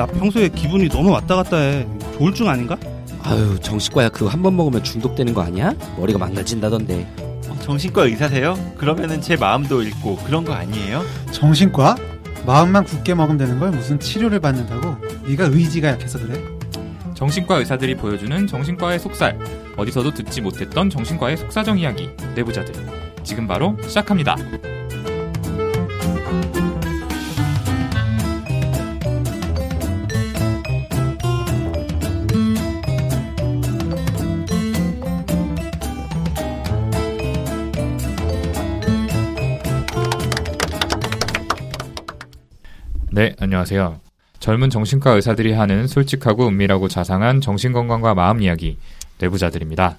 나 평소에 기분이 너무 왔다 갔다 해. 조울증 아닌가? 아유 정신과야 그거 한 번 먹으면 중독되는 거 아니야? 머리가 망가진다던데. 어, 정신과 의사세요? 그러면은 제 마음도 읽고 그런 거 아니에요? 정신과? 마음만 굳게 먹으면 되는 걸 무슨 치료를 받는다고? 네가 의지가 약해서 그래? 정신과 의사들이 보여주는 정신과의 속살. 어디서도 듣지 못했던 정신과의 속사정 이야기. 내부자들. 지금 바로 시작합니다. 네, 안녕하세요. 젊은 정신과 의사들이 하는 솔직하고 은밀하고 자상한 정신건강과 마음 이야기, 내부자들입니다.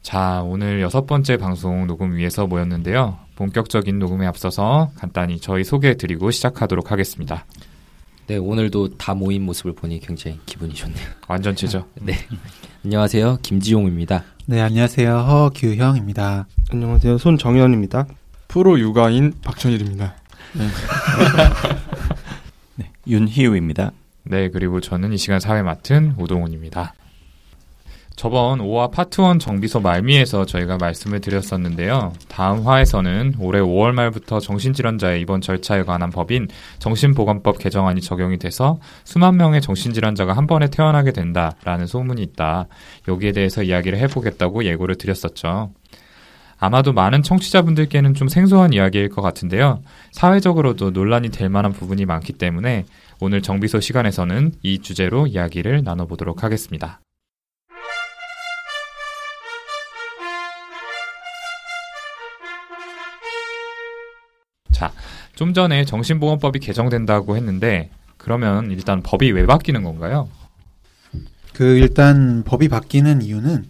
자, 오늘 여섯 번째 방송 녹음 위해서 모였는데요. 본격적인 녹음에 앞서서 간단히 저희 소개해드리고 시작하도록 하겠습니다. 네 오늘도 다 모인 모습을 보니 굉장히 기분이 좋네요. 완전체죠? 네. 안녕하세요 김지용입니다. 네, 안녕하세요. 허규형입니다. 안녕하세요. 손정현입니다. 프로 육아인 박천일입니다. 네, 윤희우입니다. 네, 그리고 저는 이 시간 사회 맡은 오동훈입니다. 저번 5화 파트 1 정비소 말미에서 저희가 말씀을 드렸었는데요. 다음 화에서는 올해 5월 말부터 정신질환자의 입원 절차에 관한 법인 정신보건법 개정안이 적용이 돼서 수만 명의 정신질환자가 한 번에 태어나게 된다라는 소문이 있다. 여기에 대해서 이야기를 해보겠다고 예고를 드렸었죠. 아마도 많은 청취자분들께는 좀 생소한 이야기일 것 같은데요. 사회적으로도 논란이 될 만한 부분이 많기 때문에 오늘 정비소 시간에서는 이 주제로 이야기를 나눠보도록 하겠습니다. 자, 좀 전에 정신보건법이 개정된다고 했는데 그러면 일단 법이 왜 바뀌는 건가요? 그 일단 법이 바뀌는 이유는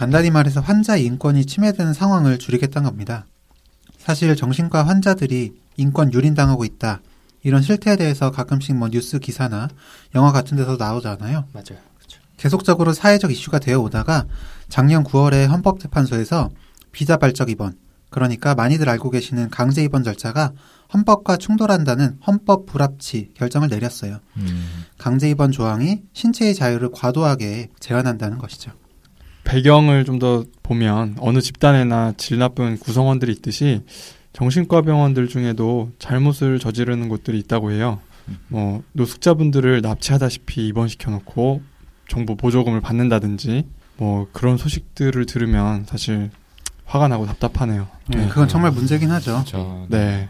간단히 말해서 환자 인권이 침해되는 상황을 줄이겠다는 겁니다. 사실 정신과 환자들이 인권 유린당하고 있다. 이런 실태에 대해서 가끔씩 뭐 뉴스 기사나 영화 같은 데서 나오잖아요. 맞아요. 그렇죠. 계속적으로 사회적 이슈가 되어 오다가 작년 9월에 헌법재판소에서 비자 발적 입원, 그러니까 많이들 알고 계시는 강제 입원 절차가 헌법과 충돌한다는 헌법 불합치 결정을 내렸어요. 음, 강제 입원 조항이 신체의 자유를 과도하게 제한한다는 것이죠. 배경을 좀 더 보면 어느 집단에나 질 나쁜 구성원들이 있듯이 정신과 병원들 중에도 잘못을 저지르는 곳들이 있다고 해요. 뭐 노숙자분들을 납치하다시피 입원시켜 놓고 정부 보조금을 받는다든지 뭐 그런 소식들을 들으면 사실 화가 나고 답답하네요. 네, 그건 정말 문제긴 하죠. 저, 네.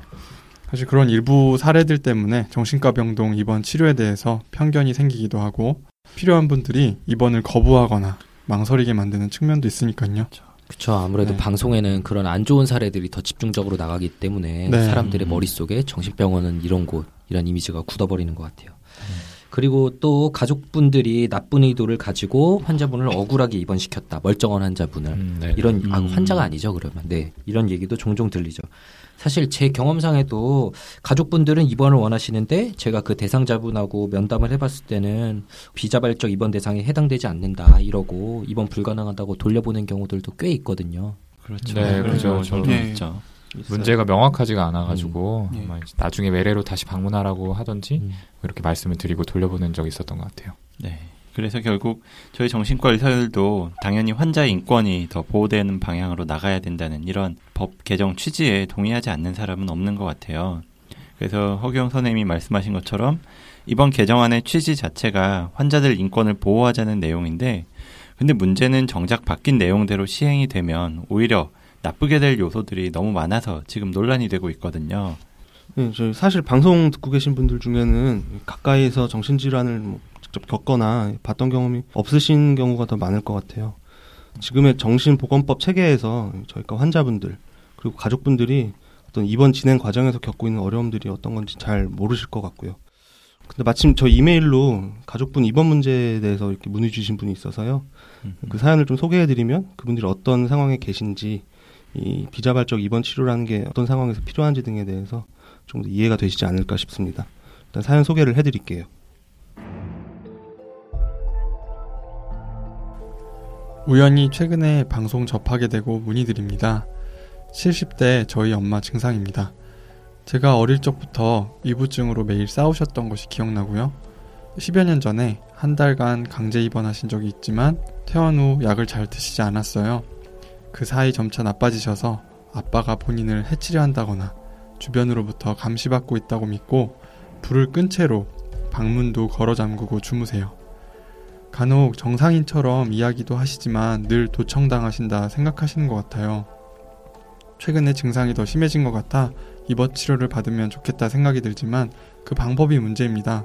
사실 그런 일부 사례들 때문에 정신과 병동 입원 치료에 대해서 편견이 생기기도 하고 필요한 분들이 입원을 거부하거나 망설이게 만드는 측면도 있으니까요. 그렇죠. 아무래도 네. 방송에는 그런 안 좋은 사례들이 더 집중적으로 나가기 때문에 네. 사람들의 머릿속에 정신병원은 이런 곳, 이런 이미지가 굳어버리는 것 같아요. 그리고 또 가족분들이 나쁜 의도를 가지고 환자분을 억울하게 입원시켰다. 멀쩡한 환자분을. 음, 네. 이런 아, 음. 환자가 아니죠 그러면 네 이런 얘기도 종종 들리죠 사실 제 경험상에도 가족분들은 입원을 원하시는데 제가 그 대상자분하고 면담을 해봤을 때는 비자발적 입원 대상에 해당되지 않는다 이러고 입원 불가능하다고 돌려보낸 경우들도 꽤 있거든요 그렇죠. 네, 그렇죠. 저도 네. 있죠. 문제가 명확하지가 않아가지고 음. 이제 나중에 외래로 다시 방문하라고 하던지 음. 이렇게 말씀을 드리고 돌려보낸 적이 있었던 것 같아요. 네. 그래서 결국 저희 정신과 의사들도 당연히 환자 인권이 더 보호되는 방향으로 나가야 된다는 이런 법 개정 취지에 동의하지 않는 사람은 없는 것 같아요. 그래서 허경 선생님이 말씀하신 것처럼 이번 개정안의 취지 자체가 환자들 인권을 보호하자는 내용인데 근데 문제는 정작 바뀐 내용대로 시행이 되면 오히려 나쁘게 될 요소들이 너무 많아서 지금 논란이 되고 있거든요. 네, 저 사실 방송 듣고 계신 분들 중에는 가까이에서 정신질환을 뭐 직접 겪거나 봤던 경험이 없으신 경우가 더 많을 것 같아요. 지금의 정신보건법 체계에서 저희가 환자분들 그리고 가족분들이 어떤 입원 진행 과정에서 겪고 있는 어려움들이 어떤 건지 잘 모르실 것 같고요. 근데 마침 저 이메일로 가족분 입원 문제에 대해서 이렇게 문의 주신 분이 있어서요. 그 사연을 좀 소개해드리면 그분들이 어떤 상황에 계신지 이 비자발적 입원 치료라는 게 어떤 상황에서 필요한지 등에 대해서 좀더 이해가 되시지 않을까 싶습니다. 일단 사연 소개를 해드릴게요. 우연히 최근에 방송 접하게 되고 문의드립니다. 70대 저희 엄마 증상입니다. 제가 어릴 적부터 이부증으로 매일 싸우셨던 것이 기억나고요. 10여 년 전에 한 달간 강제 입원하신 적이 있지만 퇴원 후 약을 잘 드시지 않았어요. 그 사이 점차 나빠지셔서 아빠가 본인을 해치려 한다거나 주변으로부터 감시받고 있다고 믿고 불을 끈 채로 방문도 걸어 잠그고 주무세요. 간혹 정상인처럼 이야기도 하시지만 늘 도청당하신다 생각하시는 것 같아요. 최근에 증상이 더 심해진 것 같아 입원 치료를 받으면 좋겠다 생각이 들지만 그 방법이 문제입니다.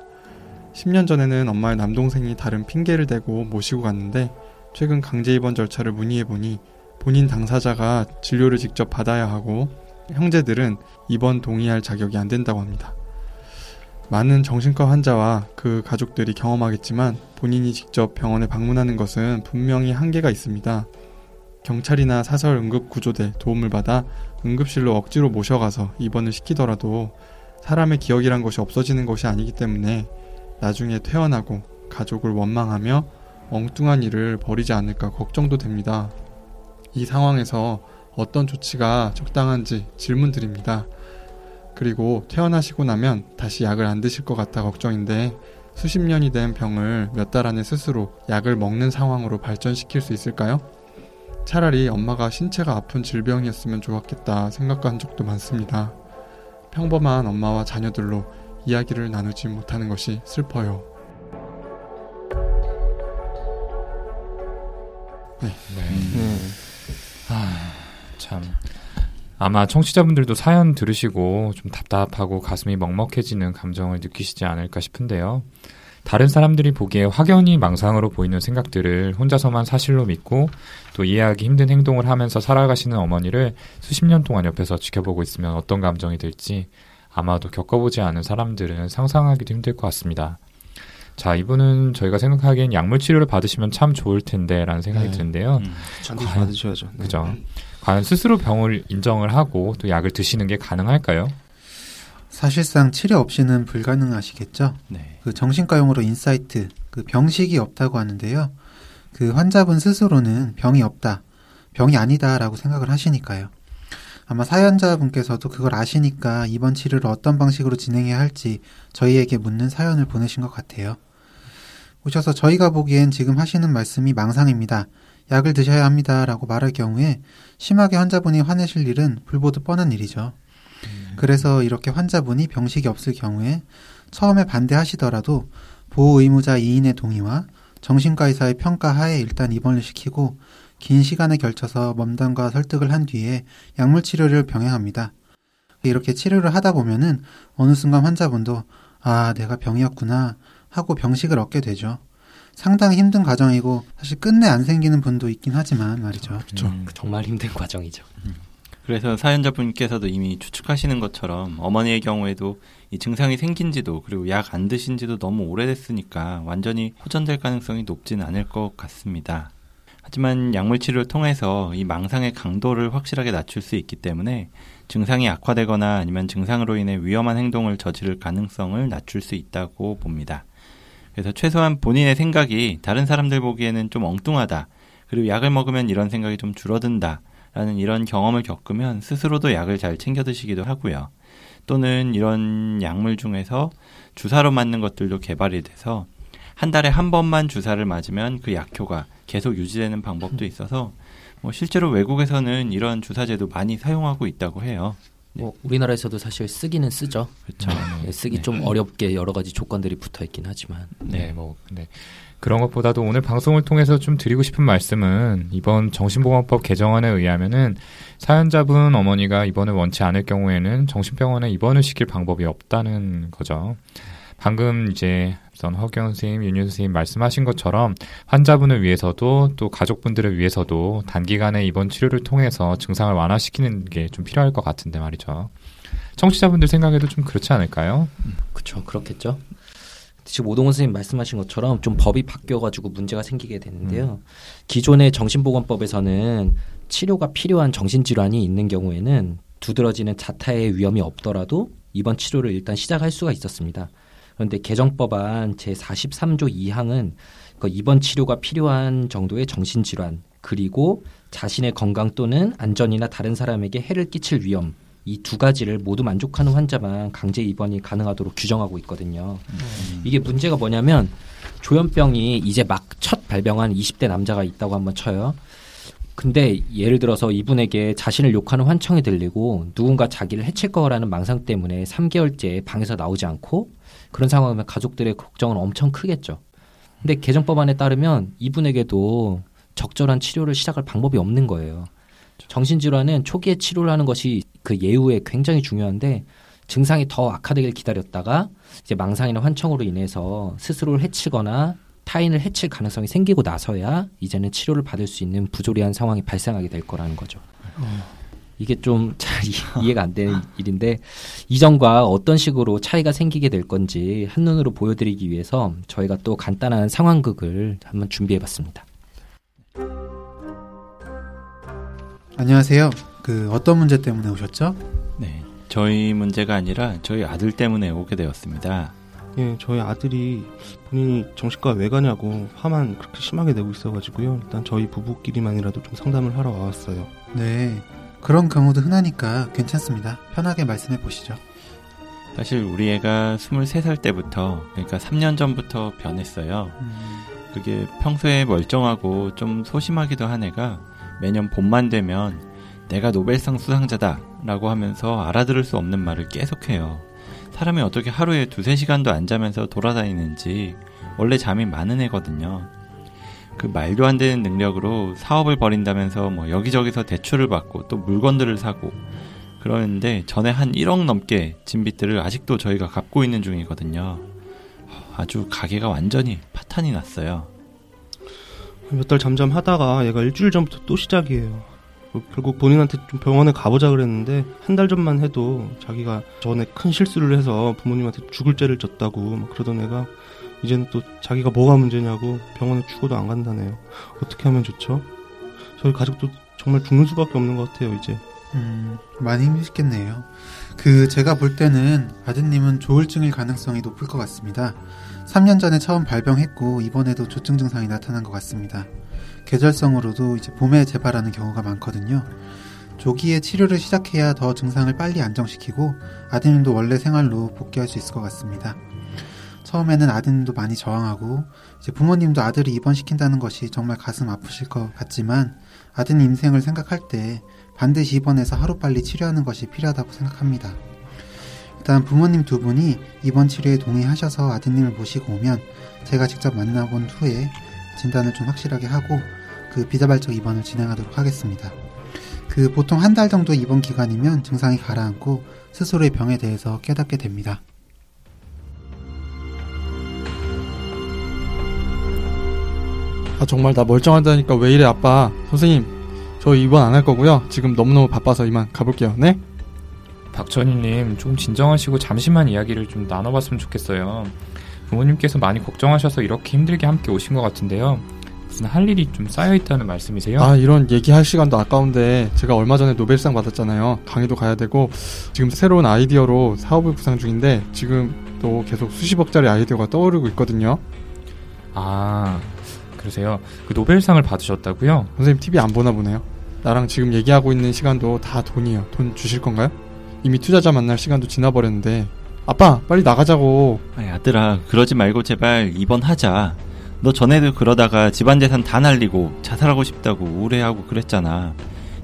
10년 전에는 엄마의 남동생이 다른 핑계를 대고 모시고 갔는데 최근 강제 입원 절차를 문의해보니 본인 당사자가 진료를 직접 받아야 하고 형제들은 입원 동의할 자격이 안 된다고 합니다. 많은 정신과 환자와 그 가족들이 경험하겠지만 본인이 직접 병원에 방문하는 것은 분명히 한계가 있습니다. 경찰이나 사설 응급구조대 도움을 받아 응급실로 억지로 모셔가서 입원을 시키더라도 사람의 기억이란 것이 없어지는 것이 아니기 때문에 나중에 퇴원하고 가족을 원망하며 엉뚱한 일을 벌이지 않을까 걱정도 됩니다. 이 상황에서 어떤 조치가 적당한지 질문 드립니다. 그리고 퇴원하시고 나면 다시 약을 안 드실 것 같아 걱정인데 수십 년이 된 병을 몇 달 안에 스스로 약을 먹는 상황으로 발전시킬 수 있을까요? 차라리 엄마가 신체가 아픈 질병이었으면 좋았겠다 생각한 적도 많습니다. 평범한 엄마와 자녀들로 이야기를 나누지 못하는 것이 슬퍼요. 네. 네. 참. 아마 청취자분들도 사연 들으시고 좀 답답하고 가슴이 먹먹해지는 감정을 느끼시지 않을까 싶은데요. 다른 사람들이 보기에 확연히 망상으로 보이는 생각들을 혼자서만 사실로 믿고 또 이해하기 힘든 행동을 하면서 살아가시는 어머니를 수십 년 동안 옆에서 지켜보고 있으면 어떤 감정이 들지 아마도 겪어보지 않은 사람들은 상상하기도 힘들 것 같습니다. 자, 이분은 저희가 생각하기엔 약물 치료를 받으시면 참 좋을 텐데 라는 생각이 네. 드는데요. 음. 반드시 과연- 받으셔야죠. 네. 그죠. 과연 스스로 병을 인정을 하고 또 약을 드시는 게 가능할까요? 사실상 치료 없이는 불가능하시겠죠. 네. 그 정신과 용어로 insight, 그 병식이 없다고 하는데요. 그 환자분 스스로는 병이 없다, 병이 아니다라고 생각을 하시니까요. 아마 사연자분께서도 그걸 아시니까 이번 치료를 어떤 방식으로 진행해야 할지 저희에게 묻는 사연을 보내신 것 같아요. 오셔서 저희가 보기엔 지금 하시는 말씀이 망상입니다. 약을 드셔야 합니다 라고 말할 경우에 심하게 환자분이 화내실 일은 불보듯 뻔한 일이죠. 그래서 이렇게 환자분이 병식이 없을 경우에 처음에 반대하시더라도 보호 의무자 2인의 동의와 정신과 의사의 평가 하에 일단 입원을 시키고 긴 시간에 걸쳐서 몸담과 설득을 한 뒤에 약물 치료를 병행합니다. 이렇게 치료를 하다 보면은 어느 순간 환자분도 아, 내가 병이었구나 하고 병식을 얻게 되죠. 상당히 힘든 과정이고 사실 끝내 안 생기는 분도 있긴 하지만 말이죠. 그렇죠. 음, 정말 힘든 과정이죠. 그래서 사연자분께서도 이미 추측하시는 것처럼 어머니의 경우에도 이 증상이 생긴지도 그리고 약 안 드신지도 너무 오래됐으니까 완전히 호전될 가능성이 높지는 않을 것 같습니다. 하지만 약물 치료를 통해서 이 망상의 강도를 확실하게 낮출 수 있기 때문에 증상이 악화되거나 아니면 증상으로 인해 위험한 행동을 저지를 가능성을 낮출 수 있다고 봅니다. 그래서 최소한 본인의 생각이 다른 사람들 보기에는 좀 엉뚱하다. 그리고 약을 먹으면 이런 생각이 좀 줄어든다. 라는 이런 경험을 겪으면 스스로도 약을 잘 챙겨 드시기도 하고요. 또는 이런 약물 중에서 주사로 맞는 것들도 개발이 돼서 한 달에 한 번만 주사를 맞으면 그 약효가 계속 유지되는 방법도 있어서 뭐 실제로 외국에서는 이런 주사제도 많이 사용하고 있다고 해요. 뭐 우리나라에서도 사실 쓰기는 쓰죠. 그렇죠. 예, 쓰기 네. 좀 어렵게 여러 가지 조건들이 붙어 있긴 하지만 네, 뭐, 네. 그런 것보다도 오늘 방송을 통해서 좀 드리고 싶은 말씀은 이번 정신보건법 개정안에 의하면은 사연자분 어머니가 입원을 원치 않을 경우에는 정신병원에 입원을 시킬 방법이 없다는 거죠. 방금 이제 우선 허경 선생님, 윤유 선생님 말씀하신 것처럼 환자분을 위해서도 또 가족분들을 위해서도 단기간에 입원 치료를 통해서 증상을 완화시키는 게 좀 필요할 것 같은데 말이죠. 청취자분들 생각에도 좀 그렇지 않을까요? 그렇죠. 그렇겠죠. 지금 오동훈 선생님 말씀하신 것처럼 좀 법이 바뀌어가지고 문제가 생기게 되는데요. 기존의 정신보건법에서는 치료가 필요한 정신질환이 있는 경우에는 두드러지는 자타의 위험이 없더라도 입원 치료를 일단 시작할 수가 있었습니다. 그런데 개정법안 제43조 2항은 그 입원 치료가 필요한 정도의 정신질환 그리고 자신의 건강 또는 안전이나 다른 사람에게 해를 끼칠 위험 이 두 가지를 모두 만족하는 환자만 강제 입원이 가능하도록 규정하고 있거든요. 이게 문제가 뭐냐면 조현병이 이제 막 첫 발병한 20대 남자가 있다고 한번 쳐요. 근데 예를 들어서 이분에게 자신을 욕하는 환청이 들리고 누군가 자기를 해칠 거라는 망상 때문에 3개월째 방에서 나오지 않고 그런 상황이면 가족들의 걱정은 엄청 크겠죠. 근데 개정법안에 따르면 이분에게도 적절한 치료를 시작할 방법이 없는 거예요. 정신질환은 초기에 치료를 하는 것이 그 예후에 굉장히 중요한데 증상이 더 악화되길 기다렸다가 이제 망상이나 환청으로 인해서 스스로를 해치거나 타인을 해칠 가능성이 생기고 나서야 이제는 치료를 받을 수 있는 부조리한 상황이 발생하게 될 거라는 거죠. 이게 좀 잘 이해가 안 되는 일인데 이전과 어떤 식으로 차이가 생기게 될 건지 한눈으로 보여드리기 위해서 저희가 또 간단한 상황극을 한번 준비해봤습니다. 안녕하세요. 그 어떤 문제 때문에 오셨죠? 네. 저희 문제가 아니라 저희 아들 때문에 오게 되었습니다. 예, 저희 아들이 본인이 정신과 왜 가냐고 화만 그렇게 심하게 내고 있어가지고요. 일단 저희 부부끼리만이라도 좀 상담을 하러 와왔어요. 네. 그런 경우도 흔하니까 괜찮습니다. 편하게 말씀해 보시죠. 사실 우리 애가 23살 때부터 그러니까 3년 전부터 변했어요. 음, 그게 평소에 멀쩡하고 좀 소심하기도 한 애가 매년 봄만 되면 내가 노벨상 수상자다 라고 하면서 알아들을 수 없는 말을 계속해요. 사람이 어떻게 하루에 두세 시간도 안 자면서 돌아다니는지 원래 잠이 많은 애거든요. 그 말도 안 되는 능력으로 사업을 벌인다면서 뭐 여기저기서 대출을 받고 또 물건들을 사고 그러는데 전에 한 1억 넘게 진 빚들을 아직도 저희가 갚고 있는 중이거든요. 아주 가게가 완전히 파탄이 났어요. 몇 달 잠잠 하다가 얘가 일주일 전부터 또 시작이에요. 뭐 결국 본인한테 좀 병원에 가보자 그랬는데 한 달 전만 해도 자기가 전에 큰 실수를 해서 부모님한테 죽을 죄를 졌다고 막 그러던 애가 이제는 또 자기가 뭐가 문제냐고 병원에 죽어도 안 간다네요. 어떻게 하면 좋죠? 저희 가족도 정말 죽는 수밖에 없는 것 같아요 이제. 음, 많이 힘드시겠네요. 그 제가 볼 때는 아드님은 조울증일 가능성이 높을 것 같습니다. 3년 전에 처음 발병했고 이번에도 조증 증상이 나타난 것 같습니다. 계절성으로도 이제 봄에 재발하는 경우가 많거든요. 조기에 치료를 시작해야 더 증상을 빨리 안정시키고 아드님도 원래 생활로 복귀할 수 있을 것 같습니다. 처음에는 아드님도 많이 저항하고 이제 부모님도 아들을 입원시킨다는 것이 정말 가슴 아프실 것 같지만 아드님 인생을 생각할 때 반드시 입원해서 하루빨리 치료하는 것이 필요하다고 생각합니다. 일단 부모님 두 분이 입원 치료에 동의하셔서 아드님을 모시고 오면 제가 직접 만나본 후에 진단을 좀 확실하게 하고 그 비자발적 입원을 진행하도록 하겠습니다. 그 보통 한 달 정도 입원 기간이면 증상이 가라앉고 스스로의 병에 대해서 깨닫게 됩니다. 아 정말 나 멀쩡하다니까 왜 이래 아빠 선생님 저 입원 안 할 거고요 지금 너무너무 바빠서 이만 가볼게요 네? 박천희님 좀 진정하시고 잠시만 이야기를 좀 나눠봤으면 좋겠어요. 부모님께서 많이 걱정하셔서 이렇게 힘들게 함께 오신 것 같은데요. 무슨 할 일이 좀 쌓여 있다는 말씀이세요? 아 이런 얘기할 시간도 아까운데 제가 얼마 전에 노벨상 받았잖아요 강의도 가야 되고 지금 새로운 아이디어로 사업을 구상 중인데 지금 또 계속 수십억짜리 아이디어가 떠오르고 있거든요 아, 그러세요. 그 노벨상을 받으셨다고요? 선생님 TV 안 보나 보네요 나랑 지금 얘기하고 있는 시간도 다 돈이에요 돈 주실 건가요? 이미 투자자 만날 시간도 지나버렸는데 아빠 빨리 나가자고 아이, 아들아, 그러지 말고 제발 입원하자. 너 전에도 그러다가 집안 재산 다 날리고 자살하고 싶다고 우울해하고 그랬잖아.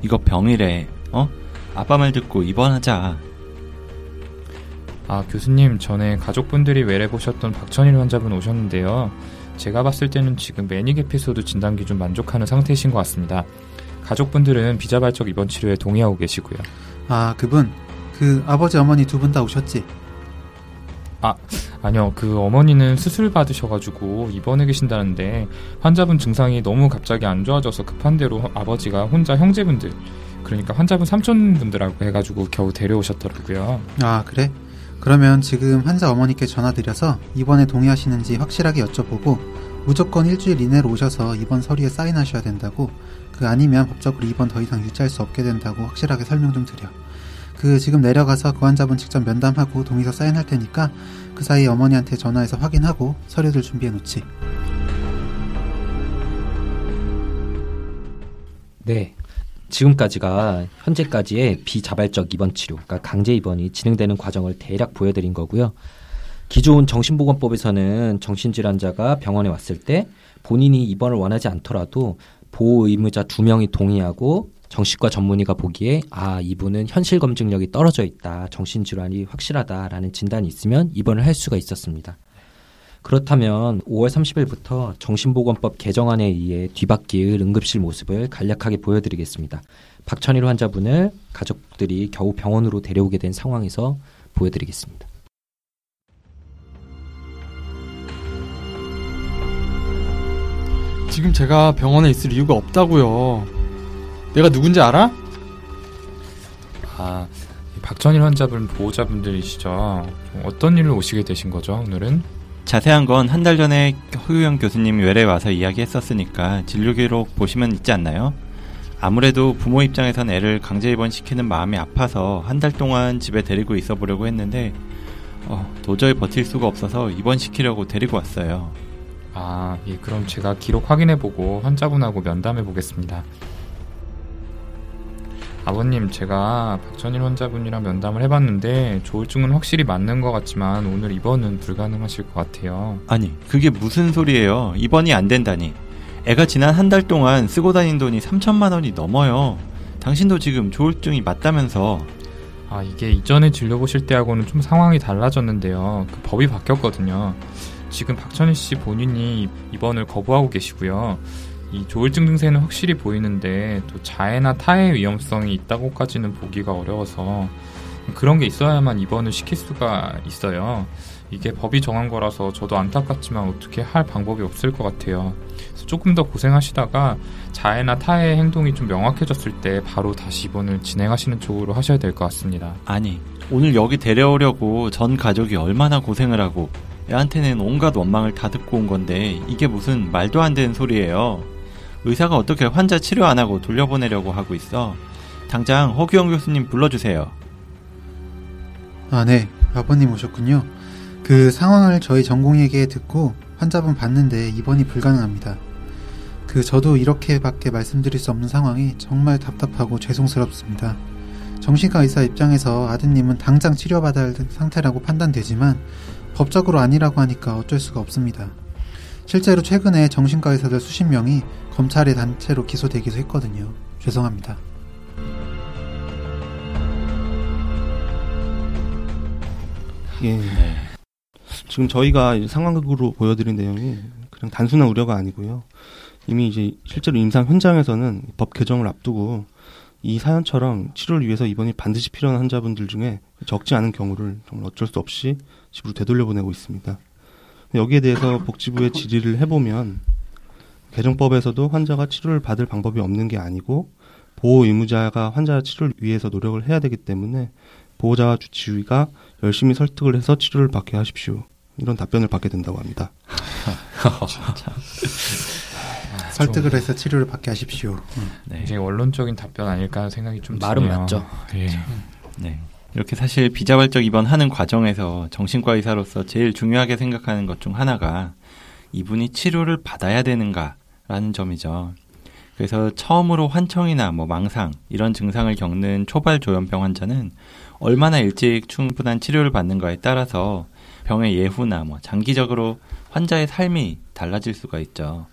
이거 병이래. 어? 아빠 말 듣고 입원하자. 아, 교수님, 전에 가족분들이 외래 보셨던 박천일 환자분 오셨는데요. 제가 봤을 때는 지금 매닉 에피소드 진단 기준 만족하는 상태이신 것 같습니다. 가족분들은 비자발적 입원 치료에 동의하고 계시고요. 아 그분 그 아버지 어머니 두 분 다 오셨지? 아니요, 그 어머니는 수술 받으셔가지고 입원해 계신다는데 환자분 증상이 너무 갑자기 안 좋아져서 급한 대로 아버지가 혼자 형제분들, 그러니까 환자분 삼촌분들하고 해가지고 겨우 데려오셨더라고요. 아 그래? 그러면 지금 환자 어머니께 전화드려서 입원에 동의하시는지 확실하게 여쭤보고 무조건 일주일 이내로 오셔서 입원 서류에 사인하셔야 된다고 그 아니면 법적으로 입원 더 이상 유지할 수 없게 된다고 확실하게 설명 좀 드려. 그 지금 내려가서 그 환자분 직접 면담하고 동의서 사인할 테니까 그 사이 어머니한테 전화해서 확인하고 서류들 준비해 놓지. 네. 지금까지가 현재까지의 비자발적 입원 치료, 그러니까 강제 입원이 진행되는 과정을 대략 보여드린 거고요. 기존 정신보건법에서는 정신질환자가 병원에 왔을 때 본인이 입원을 원하지 않더라도 보호 의무자 두 명이 동의하고 정신과 전문의가 보기에 아 이분은 현실 검증력이 떨어져 있다, 정신 질환이 확실하다라는 진단이 있으면 입원을 할 수가 있었습니다. 그렇다면 5월 30일부터 정신보건법 개정안에 의해 뒤바뀔 응급실 모습을 간략하게 보여드리겠습니다. 박천일 환자분을 가족들이 겨우 병원으로 데려오게 된 상황에서 보여드리겠습니다. 지금 제가 병원에 있을 이유가 없다고요. 내가 누군지 알아? 아, 박전일 환자분 보호자분들이시죠. 어떤 일로 오시게 되신 거죠, 오늘은? 자세한 건 한 달 전에 허유영 교수님이 외래 와서 이야기했었으니까 진료 기록 보시면 있지 않나요? 아무래도 부모 입장에선 애를 강제 입원시키는 마음이 아파서 한 달 동안 집에 데리고 있어 보려고 했는데 어, 도저히 버틸 수가 없어서 입원시키려고 데리고 왔어요. 아, 예, 그럼 제가 기록 확인해 보고 환자분하고 면담해 보겠습니다. 아버님, 제가 박천일 환자분이랑 면담을 해봤는데 조울증은 확실히 맞는 것 같지만 오늘 입원은 불가능하실 것 같아요. 아니, 그게 무슨 소리예요? 입원이 안 된다니. 애가 지난 한 달 동안 쓰고 다닌 돈이 3천만 원이 넘어요. 당신도 지금 조울증이 맞다면서. 아, 이게 이전에 진료 보실 때하고는 좀 상황이 달라졌는데요. 그 법이 바뀌었거든요. 지금 박천일 씨 본인이 입원을 거부하고 계시고요. 이 조울증 증세는 확실히 보이는데 또 자해나 타해 위험성이 있다고까지는 보기가 어려워서 그런 게 있어야만 입원을 시킬 수가 있어요. 이게 법이 정한 거라서 저도 안타깝지만 어떻게 할 방법이 없을 것 같아요. 조금 더 고생하시다가 자해나 타해 행동이 좀 명확해졌을 때 바로 다시 입원을 진행하시는 쪽으로 하셔야 될 것 같습니다. 아니, 오늘 여기 데려오려고 전 가족이 얼마나 고생을 하고 애한테는 온갖 원망을 다 듣고 온 건데 이게 무슨 말도 안 되는 소리예요. 의사가 어떻게 환자 치료 안 하고 돌려보내려고 하고 있어? 당장 허규영 교수님 불러주세요. 아, 네. 아버님 오셨군요. 그 상황을 저희 전공의에게 듣고 환자분 봤는데 입원이 불가능합니다. 그 저도 이렇게밖에 말씀드릴 수 없는 상황이 정말 답답하고 죄송스럽습니다. 정신과 의사 입장에서 아드님은 당장 치료받아야 할 상태라고 판단되지만 법적으로 아니라고 하니까 어쩔 수가 없습니다. 실제로 최근에 정신과 의사들 수십 명이 검찰의 단체로 기소되기도 했거든요. 죄송합니다. 예. 지금 저희가 상황극으로 보여드린 내용이 그냥 단순한 우려가 아니고요. 이미 이제 실제로 임상 현장에서는 법 개정을 앞두고 이 사연처럼 치료를 위해서 입원이 반드시 필요한 환자분들 중에 적지 않은 경우를 정말 어쩔 수 없이 집으로 되돌려보내고 있습니다. 여기에 대해서 복지부에 질의를 해보면 개정법에서도 환자가 치료를 받을 방법이 없는 게 아니고 보호 의무자가 환자 치료를 위해서 노력을 해야 되기 때문에 보호자와 주치의가 열심히 설득을 해서 치료를 받게 하십시오. 이런 답변을 받게 된다고 합니다. 설득을 해서 치료를 받게 하십시오. 네. 굉장히 원론적인 답변 아닐까 하는 생각이 좀 말은 드네요. 맞죠. 예. 네. 이렇게 사실 비자발적 입원하는 과정에서 정신과 의사로서 제일 중요하게 생각하는 것 중 하나가 이분이 치료를 받아야 되는가라는 점이죠. 그래서 처음으로 환청이나 뭐 망상 이런 증상을 겪는 초발 조현병 환자는 얼마나 일찍 충분한 치료를 받는가에 따라서 병의 예후나 뭐 장기적으로 환자의 삶이 달라질 수가 있죠.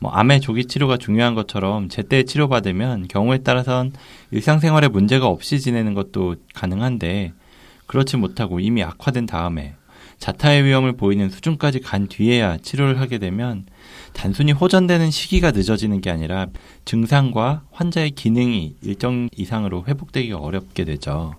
뭐 암의 조기 치료가 중요한 것처럼 제때 치료받으면 경우에 따라선 일상생활에 문제가 없이 지내는 것도 가능한데 그렇지 못하고 이미 악화된 다음에 자타의 위험을 보이는 수준까지 간 뒤에야 치료를 하게 되면 단순히 호전되는 시기가 늦어지는 게 아니라 증상과 환자의 기능이 일정 이상으로 회복되기가 어렵게 되죠.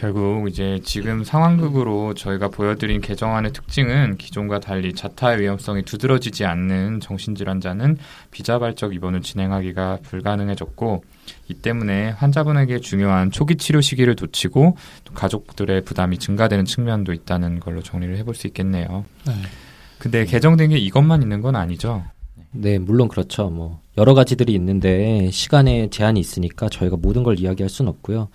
결국 이제 지금 상황극으로 저희가 보여드린 개정안의 특징은 기존과 달리 자타의 위험성이 두드러지지 않는 정신질환자는 비자발적 입원을 진행하기가 불가능해졌고 이 때문에 환자분에게 중요한 초기 치료 시기를 놓치고 또 가족들의 부담이 증가되는 측면도 있다는 걸로 정리를 해볼 수 있겠네요. 네. 근데 개정된 게 이것만 있는 건 아니죠. 네, 물론 그렇죠. 뭐 여러 가지들이 있는데 시간에 제한이 있으니까 저희가 모든 걸 이야기할 수는 없고요.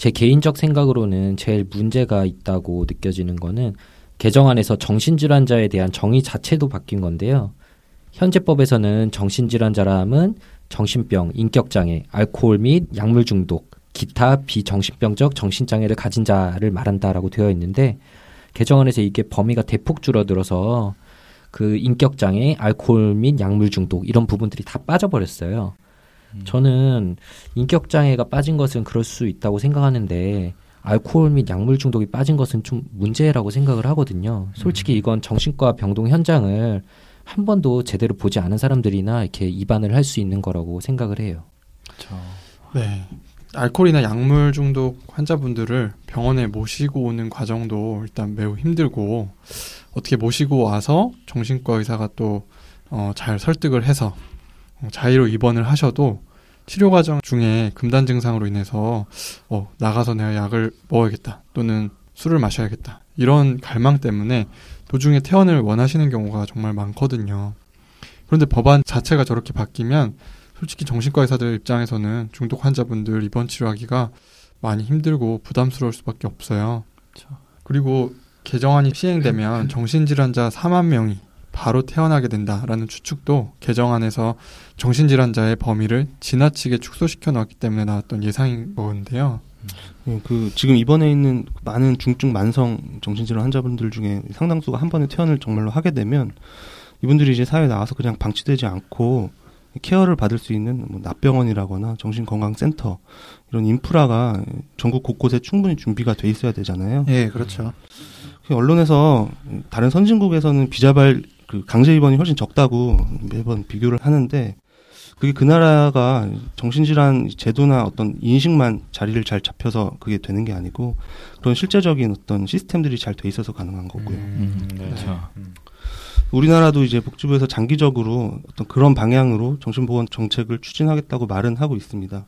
제 개인적 생각으로는 제일 문제가 있다고 느껴지는 거는 개정안에서 정신질환자에 대한 정의 자체도 바뀐 건데요. 현재 법에서는 정신질환자라 함은 정신병, 인격장애, 알코올 및 약물 중독, 기타 비정신병적 정신장애를 가진 자를 말한다라고 되어 있는데 개정안에서 이게 범위가 대폭 줄어들어서 그 인격장애, 알코올 및 약물 중독 이런 부분들이 다 빠져버렸어요. 저는 인격 장애가 빠진 것은 그럴 수 있다고 생각하는데 알코올 및 약물 중독이 빠진 것은 좀 문제라고 생각을 하거든요. 솔직히 이건 정신과 병동 현장을 한 번도 제대로 보지 않은 사람들이나 이렇게 입안을 할 수 있는 거라고 생각을 해요. 네. 알코올이나 약물 중독 환자분들을 병원에 모시고 오는 과정도 일단 매우 힘들고 어떻게 모시고 와서 정신과 의사가 또 어, 잘 설득을 해서 어, 자의로 입원을 하셔도 치료 과정 중에 금단 증상으로 인해서 어, 나가서 내가 약을 먹어야겠다 또는 술을 마셔야겠다 이런 갈망 때문에 도중에 퇴원을 원하시는 경우가 정말 많거든요. 그런데 법안 자체가 저렇게 바뀌면 솔직히 정신과 의사들 입장에서는 중독 환자분들 입원 치료하기가 많이 힘들고 부담스러울 수밖에 없어요. 그리고 개정안이 시행되면 정신질환자 4만 명이 바로 태어나게 된다라는 추측도 개정안에서 정신질환자의 범위를 지나치게 축소시켜 놨기 때문에 나왔던 예상인 건데요. 예, 그 지금 입원해 있는 많은 중증 만성 정신질환 환자분들 중에 상당수가 한 번에 퇴원을 정말로 하게 되면 이분들이 이제 사회에 나와서 그냥 방치되지 않고 케어를 받을 수 있는 뭐 납병원이라거나 정신건강센터 이런 인프라가 전국 곳곳에 충분히 준비가 돼 있어야 되잖아요. 예, 그렇죠. 그 언론에서 다른 선진국에서는 비자발 그 강제 입원이 훨씬 적다고 매번 비교를 하는데 그게 그 나라가 정신질환 제도나 어떤 인식만 자리를 잘 잡혀서 그게 되는 게 아니고 그런 실제적인 어떤 시스템들이 잘 돼 있어서 가능한 거고요. 음, 네. 그렇죠. 우리나라도 이제 복지부에서 장기적으로 어떤 그런 방향으로 정신보건 정책을 추진하겠다고 말은 하고 있습니다.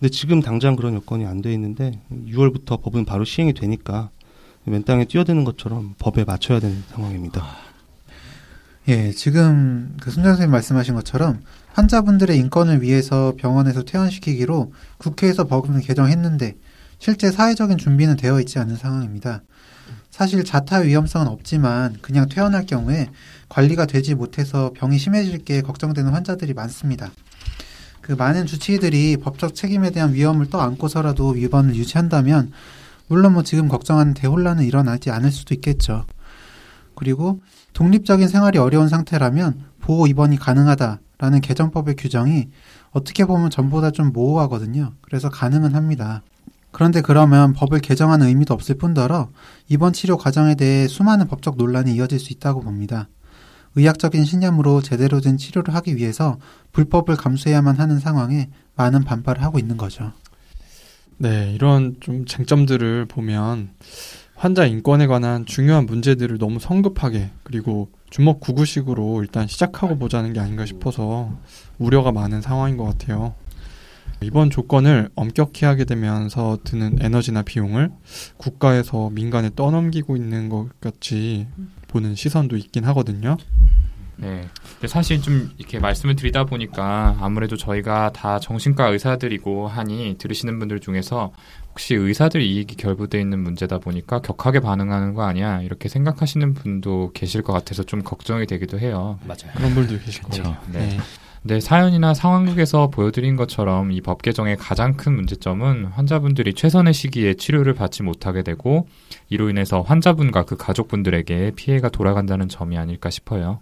근데 지금 당장 그런 여건이 안 돼 있는데 6월부터 법은 바로 시행이 되니까 맨 땅에 뛰어드는 것처럼 법에 맞춰야 되는 상황입니다. 예, 지금 그 손정 선생님 말씀하신 것처럼 환자분들의 인권을 위해서 병원에서 퇴원시키기로 국회에서 법을 개정했는데 실제 사회적인 준비는 되어 있지 않은 상황입니다. 사실 자타 위험성은 없지만 그냥 퇴원할 경우에 관리가 되지 못해서 병이 심해질 게 걱정되는 환자들이 많습니다. 그 많은 주치의들이 법적 책임에 대한 위험을 떠안고서라도 위반을 유지한다면 물론 뭐 지금 걱정하는 대혼란은 일어나지 않을 수도 있겠죠. 그리고 독립적인 생활이 어려운 상태라면 보호 입원이 가능하다라는 개정법의 규정이 어떻게 보면 전보다 좀 모호하거든요. 그래서 가능은 합니다. 그런데 그러면 법을 개정하는 의미도 없을 뿐더러 입원 치료 과정에 대해 수많은 법적 논란이 이어질 수 있다고 봅니다. 의학적인 신념으로 제대로 된 치료를 하기 위해서 불법을 감수해야만 하는 상황에 많은 반발을 하고 있는 거죠. 네, 이런 좀 쟁점들을 보면 환자 인권에 관한 중요한 문제들을 너무 성급하게 그리고 주먹 구구식으로 일단 시작하고 보자는 게 아닌가 싶어서 우려가 많은 상황인 것 같아요. 이번 조건을 엄격히 하게 되면서 드는 에너지나 비용을 국가에서 민간에 떠넘기고 있는 것 같이 보는 시선도 있긴 하거든요. 네. 근데 사실 좀 이렇게 말씀을 드리다 보니까 아무래도 저희가 다 정신과 의사들이고 하니 들으시는 분들 중에서 혹시 의사들 이익이 결부돼 있는 문제다 보니까 격하게 반응하는 거 아니야 이렇게 생각하시는 분도 계실 것 같아서 좀 걱정이 되기도 해요. 맞아요. 그런 분들 계실 거예요. 네. 네, 사연이나 상황극에서 보여드린 것처럼 이 법 개정의 가장 큰 문제점은 환자분들이 최선의 시기에 치료를 받지 못하게 되고 이로 인해서 환자분과 그 가족분들에게 피해가 돌아간다는 점이 아닐까 싶어요.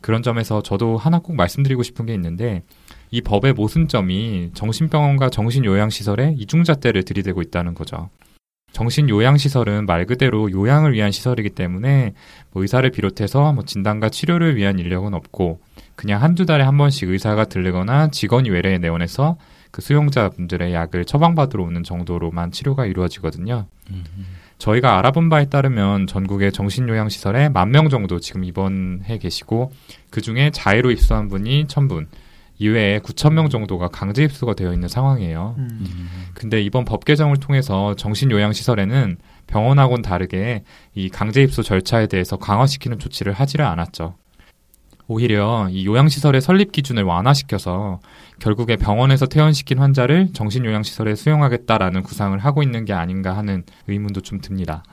그런 점에서 저도 하나 꼭 말씀드리고 싶은 게 있는데 이 법의 모순점이 정신병원과 정신요양시설에 이중잣대를 들이대고 있다는 거죠. 정신요양시설은 말 그대로 요양을 위한 시설이기 때문에 뭐 의사를 비롯해서 뭐 진단과 치료를 위한 인력은 없고 그냥 한두 달에 한 번씩 의사가 들르거나 직원이 외래에 내원해서 그 수용자분들의 약을 처방받으러 오는 정도로만 치료가 이루어지거든요. 저희가 알아본 바에 따르면 전국의 정신요양시설에 만 명 정도 지금 입원해 계시고 그 중에 자의로 입소한 분이 천 분, 이외에 9천 명 정도가 강제 입소가 되어 있는 상황이에요. 음. 근데 이번 법 개정을 통해서 정신요양시설에는 병원하고는 다르게 이 강제 입소 절차에 대해서 강화시키는 조치를 하지를 않았죠. 오히려 이 요양시설의 설립 기준을 완화시켜서 결국에 병원에서 퇴원시킨 환자를 정신요양시설에 수용하겠다라는 구상을 하고 있는 게 아닌가 하는 의문도 좀 듭니다.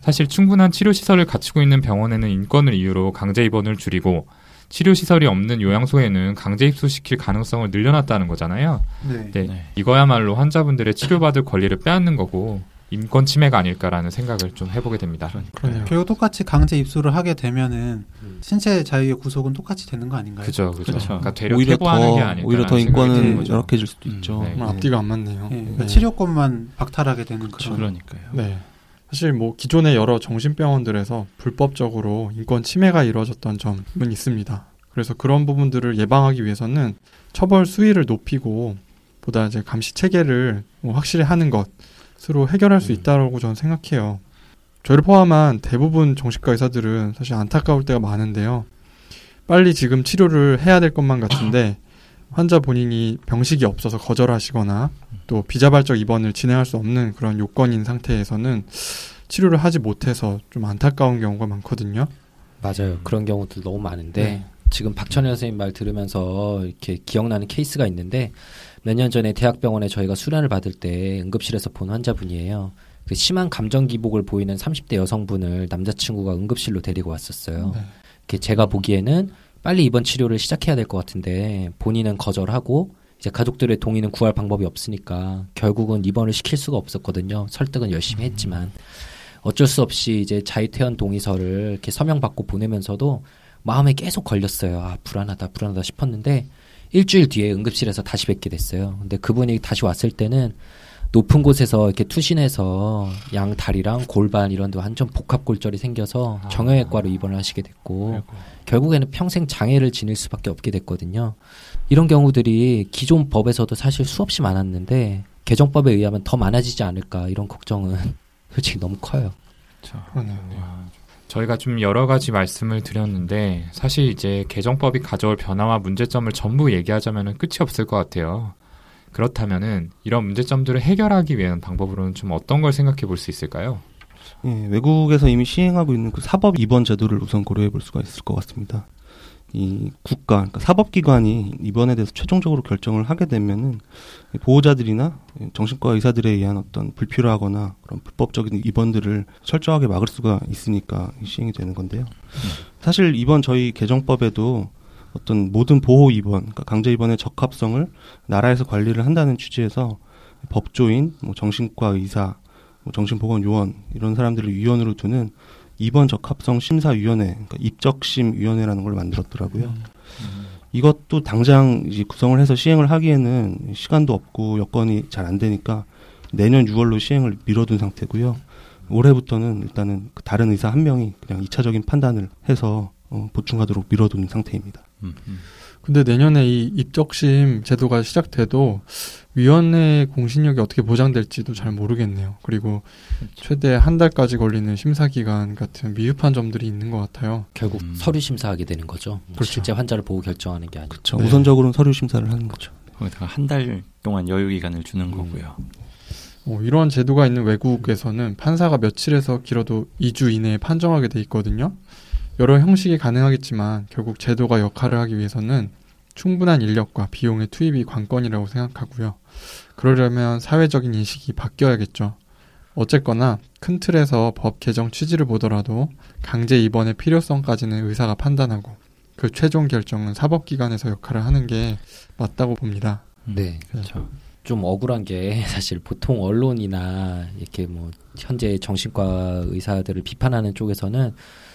사실 충분한 치료시설을 갖추고 있는 병원에는 인권을 이유로 강제 입원을 줄이고 치료 시설이 없는 요양소에는 강제 입소시킬 가능성을 늘려놨다는 거잖아요. 네. 네. 네. 이거야말로 환자분들의 치료받을 권리를 빼앗는 거고 인권 침해가 아닐까라는 생각을 좀 해보게 됩니다. 그러네요. 결국 똑같이 강제 입소를 하게 되면은 음. 신체 자유의 구속은 똑같이 되는 거 아닌가요? 그죠, 그죠. 그렇죠. 그러니까 되려 오히려 더게 아닐까. 오히려 더 인권은 열악해질 수도 음, 있죠. 네. 뭐 앞뒤가 안 맞네요. 예, 그러니까 네. 치료권만 박탈하게 되는 그런. 그러니까요. 네. 사실 뭐 기존의 여러 정신병원들에서 불법적으로 인권 침해가 이루어졌던 점은 있습니다. 그래서 그런 부분들을 예방하기 위해서는 처벌 수위를 높이고 보다 이제 감시 체계를 뭐 확실히 하는 것으로 해결할 수 있다고 저는 생각해요. 저희를 포함한 대부분 정신과 의사들은 사실 안타까울 때가 많은데요. 빨리 지금 치료를 해야 될 것만 같은데 환자 본인이 병식이 없어서 거절하시거나 또 비자발적 입원을 진행할 수 없는 그런 요건인 상태에서는 치료를 하지 못해서 좀 안타까운 경우가 많거든요. 맞아요. 그런 경우들 너무 많은데 네. 지금 박천현 선생님 말 들으면서 이렇게 기억나는 케이스가 있는데 몇 년 전에 대학병원에 저희가 수련을 받을 때 응급실에서 본 환자분이에요. 그 심한 감정 기복을 보이는 30대 여성분을 남자친구가 응급실로 데리고 왔었어요. 네. 제가 보기에는 빨리 입원 치료를 시작해야 될 것 같은데 본인은 거절하고 이제 가족들의 동의는 구할 방법이 없으니까 결국은 입원을 시킬 수가 없었거든요. 설득은 열심히 했지만 어쩔 수 없이 이제 자유퇴원 동의서를 이렇게 서명 받고 보내면서도 마음에 계속 걸렸어요. 아 불안하다 불안하다 싶었는데 일주일 뒤에 응급실에서 다시 뵙게 됐어요. 근데 그분이 다시 왔을 때는 높은 곳에서 이렇게 투신해서 양 다리랑 골반 이런 데 완전 복합 골절이 생겨서 정형외과로 입원을 하시게 됐고 결국에는 평생 장애를 지닐 수밖에 없게 됐거든요. 이런 경우들이 기존 법에서도 사실 수없이 많았는데 개정법에 의하면 더 많아지지 않을까 이런 걱정은 솔직히 너무 커요. 그러네요. 저희가 좀 여러 가지 말씀을 드렸는데 사실 이제 개정법이 가져올 변화와 문제점을 전부 얘기하자면 끝이 없을 것 같아요. 그렇다면은 이런 문제점들을 해결하기 위한 방법으로는 좀 어떤 걸 생각해 볼 수 있을까요? 예, 외국에서 이미 시행하고 있는 그 사법 입원 제도를 우선 고려해 볼 수가 있을 것 같습니다. 이 국가, 그러니까 사법기관이 입원에 대해서 최종적으로 결정을 하게 되면은 이 보호자들이나 정신과 의사들에 의한 어떤 불필요하거나 그런 불법적인 입원들을 철저하게 막을 수가 있으니까 시행이 되는 건데요. 사실 이번 저희 개정법에도 어떤 모든 보호 입원, 그러니까 강제 입원의 적합성을 나라에서 관리를 한다는 취지에서 법조인, 뭐 정신과 의사, 뭐 정신보건 요원 이런 사람들을 위원으로 두는 입원 적합성 심사위원회, 그러니까 입적심 위원회라는 걸 만들었더라고요. 이것도 당장 이제 구성을 해서 시행을 하기에는 시간도 없고 여건이 잘 안 되니까 내년 6월로 시행을 미뤄둔 상태고요. 올해부터는 일단은 그 다른 의사 한 명이 그냥 2차적인 판단을 해서 어, 보충하도록 미뤄둔 상태입니다. 근데 내년에 이 입적심 제도가 시작돼도 위원회 공신력이 어떻게 보장될지도 잘 모르겠네요. 그리고 최대 한 달까지 걸리는 심사 기간 같은 미흡한 점들이 있는 것 같아요. 결국 음. 서류 심사하게 되는 거죠. 그렇죠. 실제 환자를 보고 결정하는 게 아니고. 그렇죠. 네. 우선적으로는 서류 심사를 하는 거죠. 거기다가 한 달 동안 여유 기간을 주는 음. 거고요. 어, 이런 제도가 있는 외국에서는 판사가 며칠에서 길어도 2주 이내에 판정하게 돼 있거든요. 여러 형식이 가능하겠지만 결국 제도가 역할을 하기 위해서는 충분한 인력과 비용의 투입이 관건이라고 생각하고요. 그러려면 사회적인 인식이 바뀌어야겠죠. 어쨌거나 큰 틀에서 법 개정 취지를 보더라도 강제 입원의 필요성까지는 의사가 판단하고 그 최종 결정은 사법기관에서 역할을 하는 게 맞다고 봅니다. 네. 그렇죠. 좀 억울한 게 사실 보통 언론이나 이렇게 뭐 현재 정신과 의사들을 비판하는 쪽에서는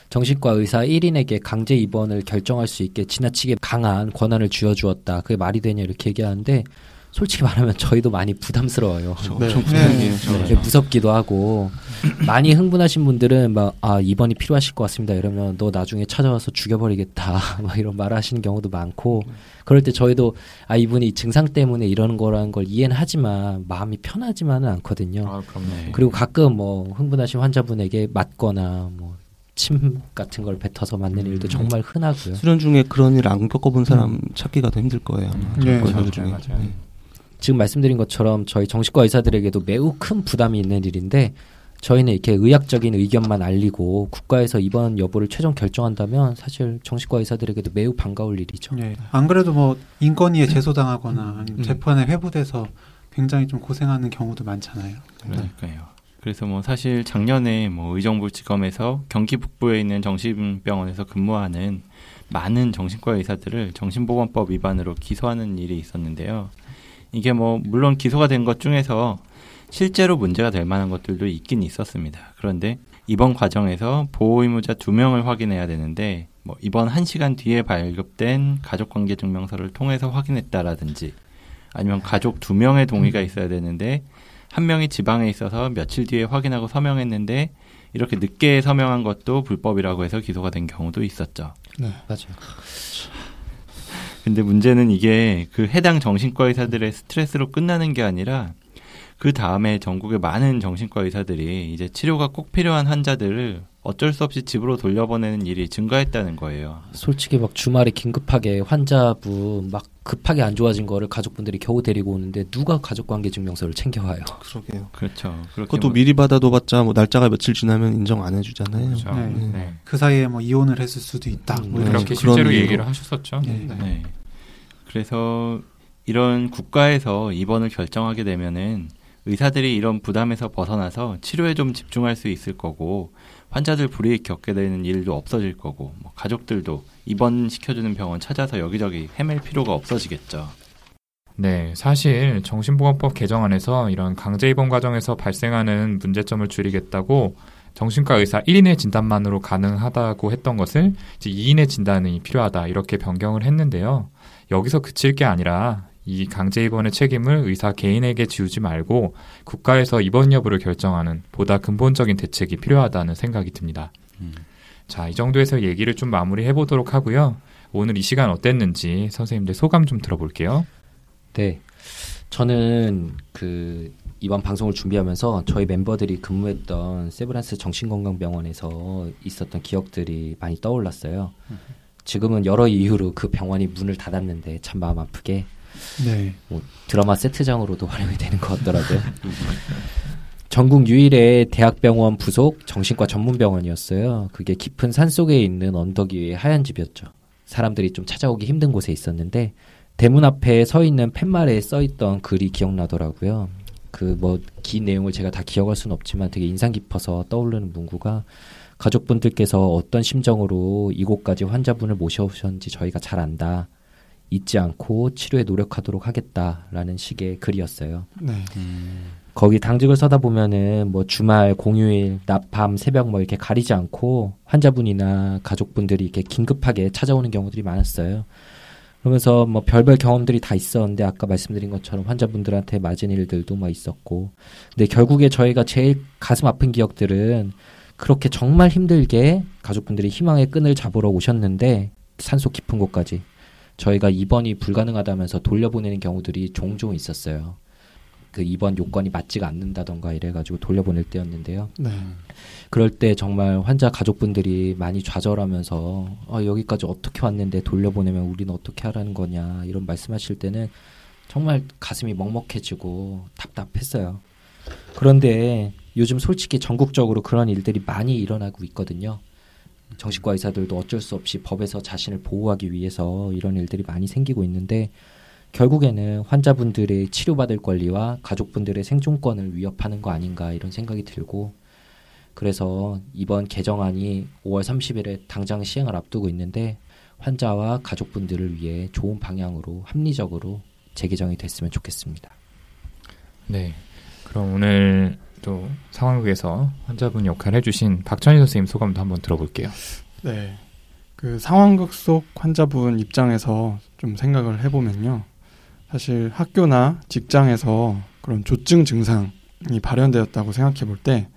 정신과 의사 1인에게 강제 입원을 결정할 수 있게 지나치게 강한 권한을 쥐어주었다. 그게 말이 되냐 이렇게 얘기하는데 솔직히 말하면 저희도 많이 부담스러워요. 네. 엄청 네. 부담이에요. 네, 무섭기도 하고 많이 흥분하신 분들은 막 아 입원이 필요하실 것 같습니다 이러면 너 나중에 찾아와서 죽여버리겠다 막 이런 말을 하시는 경우도 많고 그럴 때 저희도 아 이분이 증상 때문에 이러는 거라는 걸 이해는 하지만 마음이 편하지만은 않거든요. 아, 그럼요. 네. 그리고 가끔 뭐 흥분하신 환자분에게 맞거나 뭐 침 같은 걸 뱉어서 맞는 음. 일도 정말 흔하고요. 수련 중에 그런 일 안 겪어본 사람 찾기가 더 힘들 거예요. 아마. 네, 맞아요. 맞아요. 네. 지금 말씀드린 것처럼 저희 정신과 의사들에게도 매우 큰 부담이 있는 일인데 저희는 이렇게 의학적인 의견만 알리고 국가에서 입원 여부를 최종 결정한다면 사실 정신과 의사들에게도 매우 반가울 일이죠. 예. 안 그래도 뭐 인권위에 제소당하거나 아니면 음. 재판에 회부돼서 굉장히 좀 고생하는 경우도 많잖아요. 그러니까요. 그래서 뭐 사실 작년에 뭐 의정부지검에서 경기 북부에 있는 정신병원에서 근무하는 많은 정신과 의사들을 정신보건법 위반으로 기소하는 일이 있었는데요. 이게 뭐 물론 기소가 된 것 중에서 실제로 문제가 될 만한 것들도 있긴 있었습니다. 그런데 이번 과정에서 보호 의무자 두 명을 확인해야 되는데 뭐 이번 한 시간 뒤에 발급된 가족관계 증명서를 통해서 확인했다라든지 아니면 가족 두 명의 동의가 있어야 되는데 한 명이 지방에 있어서 며칠 뒤에 확인하고 서명했는데 이렇게 늦게 서명한 것도 불법이라고 해서 기소가 된 경우도 있었죠. 맞아요. 근데 문제는 이게 그 해당 정신과 의사들의 스트레스로 끝나는 게 아니라 그 다음에 전국의 많은 정신과 의사들이 이제 치료가 꼭 필요한 환자들을 어쩔 수 없이 집으로 돌려보내는 일이 증가했다는 거예요. 솔직히 막 주말에 긴급하게 환자분 막 급하게 안 좋아진 거를 가족분들이 겨우 데리고 오는데 누가 가족관계 증명서를 챙겨와요. 그러게요. 그렇죠. 그것도 뭐- 미리 받아도 봤자 뭐 날짜가 며칠 지나면 인정 안 해주잖아요. 그렇죠. 네. 네. 그 사이에 뭐 이혼을 했을 수도 있다. 음, 뭐 그렇게 실제로 이유로. 얘기를 하셨었죠. 네. 네. 그래서 이런 국가에서 입원을 결정하게 되면은 의사들이 이런 부담에서 벗어나서 치료에 좀 집중할 수 있을 거고 환자들 불이익 겪게 되는 일도 없어질 거고 뭐 가족들도 입원 시켜주는 병원 찾아서 여기저기 헤맬 필요가 없어지겠죠. 네, 사실 정신보건법 개정안에서 이런 강제 입원 과정에서 발생하는 문제점을 줄이겠다고 정신과 의사 1인의 진단만으로 가능하다고 했던 것을 이제 2인의 진단이 필요하다 이렇게 변경을 했는데요. 여기서 그칠 게 아니라 이 강제 입원의 책임을 의사 개인에게 지우지 말고 국가에서 입원 여부를 결정하는 보다 근본적인 대책이 필요하다는 생각이 듭니다. 음. 자, 이 정도에서 얘기를 좀 마무리해 보도록 하고요. 오늘 이 시간 어땠는지 선생님들 소감 좀 들어볼게요. 네. 저는 그 이번 방송을 준비하면서 저희 멤버들이 근무했던 세브란스 정신건강병원에서 있었던 기억들이 많이 떠올랐어요. 지금은 여러 이유로 그 병원이 문을 닫았는데 참 마음 아프게 네. 뭐 드라마 세트장으로도 활용이 되는 것 같더라고요. 전국 유일의 대학병원 부속 정신과 전문병원이었어요. 그게 깊은 산 속에 있는 언덕 위의 하얀 집이었죠. 사람들이 좀 찾아오기 힘든 곳에 있었는데 대문 앞에 서 있는 팻말에 써 있던 글이 기억나더라고요. 그 뭐 긴 내용을 제가 다 기억할 수는 없지만 되게 인상 깊어서 떠오르는 문구가 가족분들께서 어떤 심정으로 이곳까지 환자분을 모셔오셨는지 저희가 잘 안다. 잊지 않고 치료에 노력하도록 하겠다라는 식의 글이었어요. 네. 거기 당직을 서다 보면은 뭐 주말, 공휴일, 낮, 밤, 새벽 뭐 이렇게 가리지 않고 환자분이나 가족분들이 이렇게 긴급하게 찾아오는 경우들이 많았어요. 그러면서 뭐 별별 경험들이 다 있었는데 아까 말씀드린 것처럼 환자분들한테 맞은 일들도 막 있었고. 근데 결국에 저희가 제일 가슴 아픈 기억들은 그렇게 정말 힘들게 가족분들이 희망의 끈을 잡으러 오셨는데 산속 깊은 곳까지 저희가 입원이 불가능하다면서 돌려보내는 경우들이 종종 있었어요. 그 입원 요건이 맞지가 않는다던가 이래가지고 돌려보낼 때였는데요. 네. 그럴 때 정말 환자 가족분들이 많이 좌절하면서 아, 여기까지 어떻게 왔는데 돌려보내면 우리는 어떻게 하라는 거냐 이런 말씀하실 때는 정말 가슴이 먹먹해지고 답답했어요. 그런데 요즘 솔직히 전국적으로 그런 일들이 많이 일어나고 있거든요. 정신과 의사들도 어쩔 수 없이 법에서 자신을 보호하기 위해서 이런 일들이 많이 생기고 있는데 결국에는 환자분들의 치료받을 권리와 가족분들의 생존권을 위협하는 거 아닌가 이런 생각이 들고 그래서 이번 개정안이 5월 30일에 당장 시행을 앞두고 있는데 환자와 가족분들을 위해 좋은 방향으로 합리적으로 재개정이 됐으면 좋겠습니다. 네. 그럼 오늘 또 상황극에서 환자분 역할 해주신 박찬희 선생님 소감도 한번 들어볼게요. 네. 그 상황극 속 환자분 입장에서 좀 생각을 해보면요. 사실 학교나 직장에서 그런 조증 증상이 발현되었다고 생각해 볼 때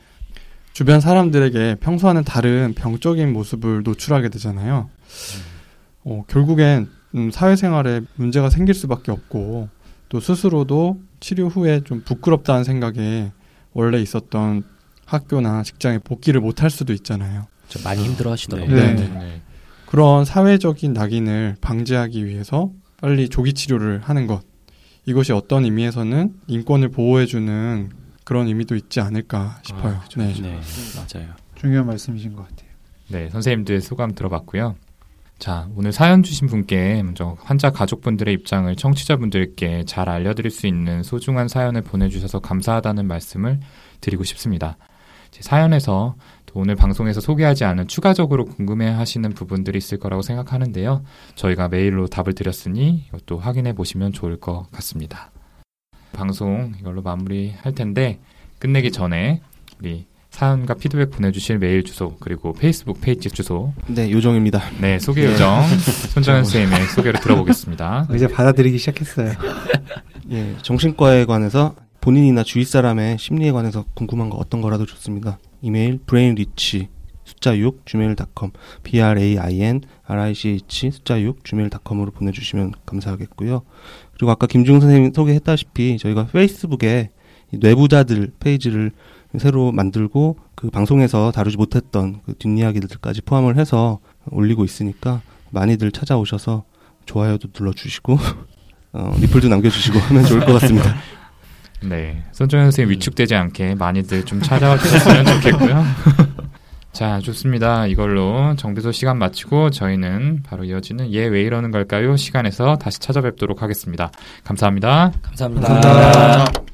주변 사람들에게 평소와는 다른 병적인 모습을 노출하게 되잖아요. 어, 결국엔 음, 사회생활에 문제가 생길 수밖에 없고 또 스스로도 치료 후에 좀 부끄럽다는 생각에 원래 있었던 학교나 직장에 복귀를 못할 수도 있잖아요. 좀 많이 힘들어 하시더라고요. 네. 네. 그런 사회적인 낙인을 방지하기 위해서 빨리 조기 치료를 하는 것. 이것이 어떤 의미에서는 인권을 보호해주는 그런 의미도 있지 않을까 싶어요. 아, 그죠, 네. 네, 맞아요. 중요한 말씀이신 것 같아요. 네, 선생님들 소감 들어봤고요. 자, 오늘 사연 주신 분께 먼저 환자 가족분들의 입장을 청취자분들께 잘 알려드릴 수 있는 소중한 사연을 보내주셔서 감사하다는 말씀을 드리고 싶습니다. 제 사연에서 또또 오늘 방송에서 소개하지 않은 추가적으로 궁금해 하시는 부분들이 있을 거라고 생각하는데요. 저희가 메일로 답을 드렸으니 이것도 확인해 보시면 좋을 것 같습니다. 방송 이걸로 마무리 할 텐데 끝내기 전에 우리 사연과 피드백 보내주실 메일 주소 그리고 페이스북 페이지 주소 네, 요정입니다. 네 소개 요정 손정현 쌤의 소개를 들어보겠습니다. 이제 받아들이기 시작했어요. 예, 정신과에 관해서 본인이나 주위 사람의 심리에 관해서 궁금한 거 어떤 거라도 좋습니다. 이메일 brainrich 숫자 6 gmail.com b r a i n r i c h 숫자 6 gmail.com으로 보내주시면 감사하겠고요. 그리고 아까 김중 선생님 소개했다시피 저희가 페이스북에 이 뇌부자들 페이지를 새로 만들고 그 방송에서 다루지 못했던 그 뒷이야기들까지 포함을 해서 올리고 있으니까 많이들 찾아오셔서 좋아요도 눌러주시고 어, 리플도 남겨주시고 하면 좋을 것 같습니다. 네, 손정현 선생님 위축되지 않게 많이들 좀 찾아와 주셨으면 좋겠고요. 자, 좋습니다. 이걸로 정비소 시간 마치고 저희는 바로 이어지는 얘왜 이러는 걸까요? 시간에서 다시 찾아뵙도록 하겠습니다. 감사합니다. 감사합니다. 감사합니다.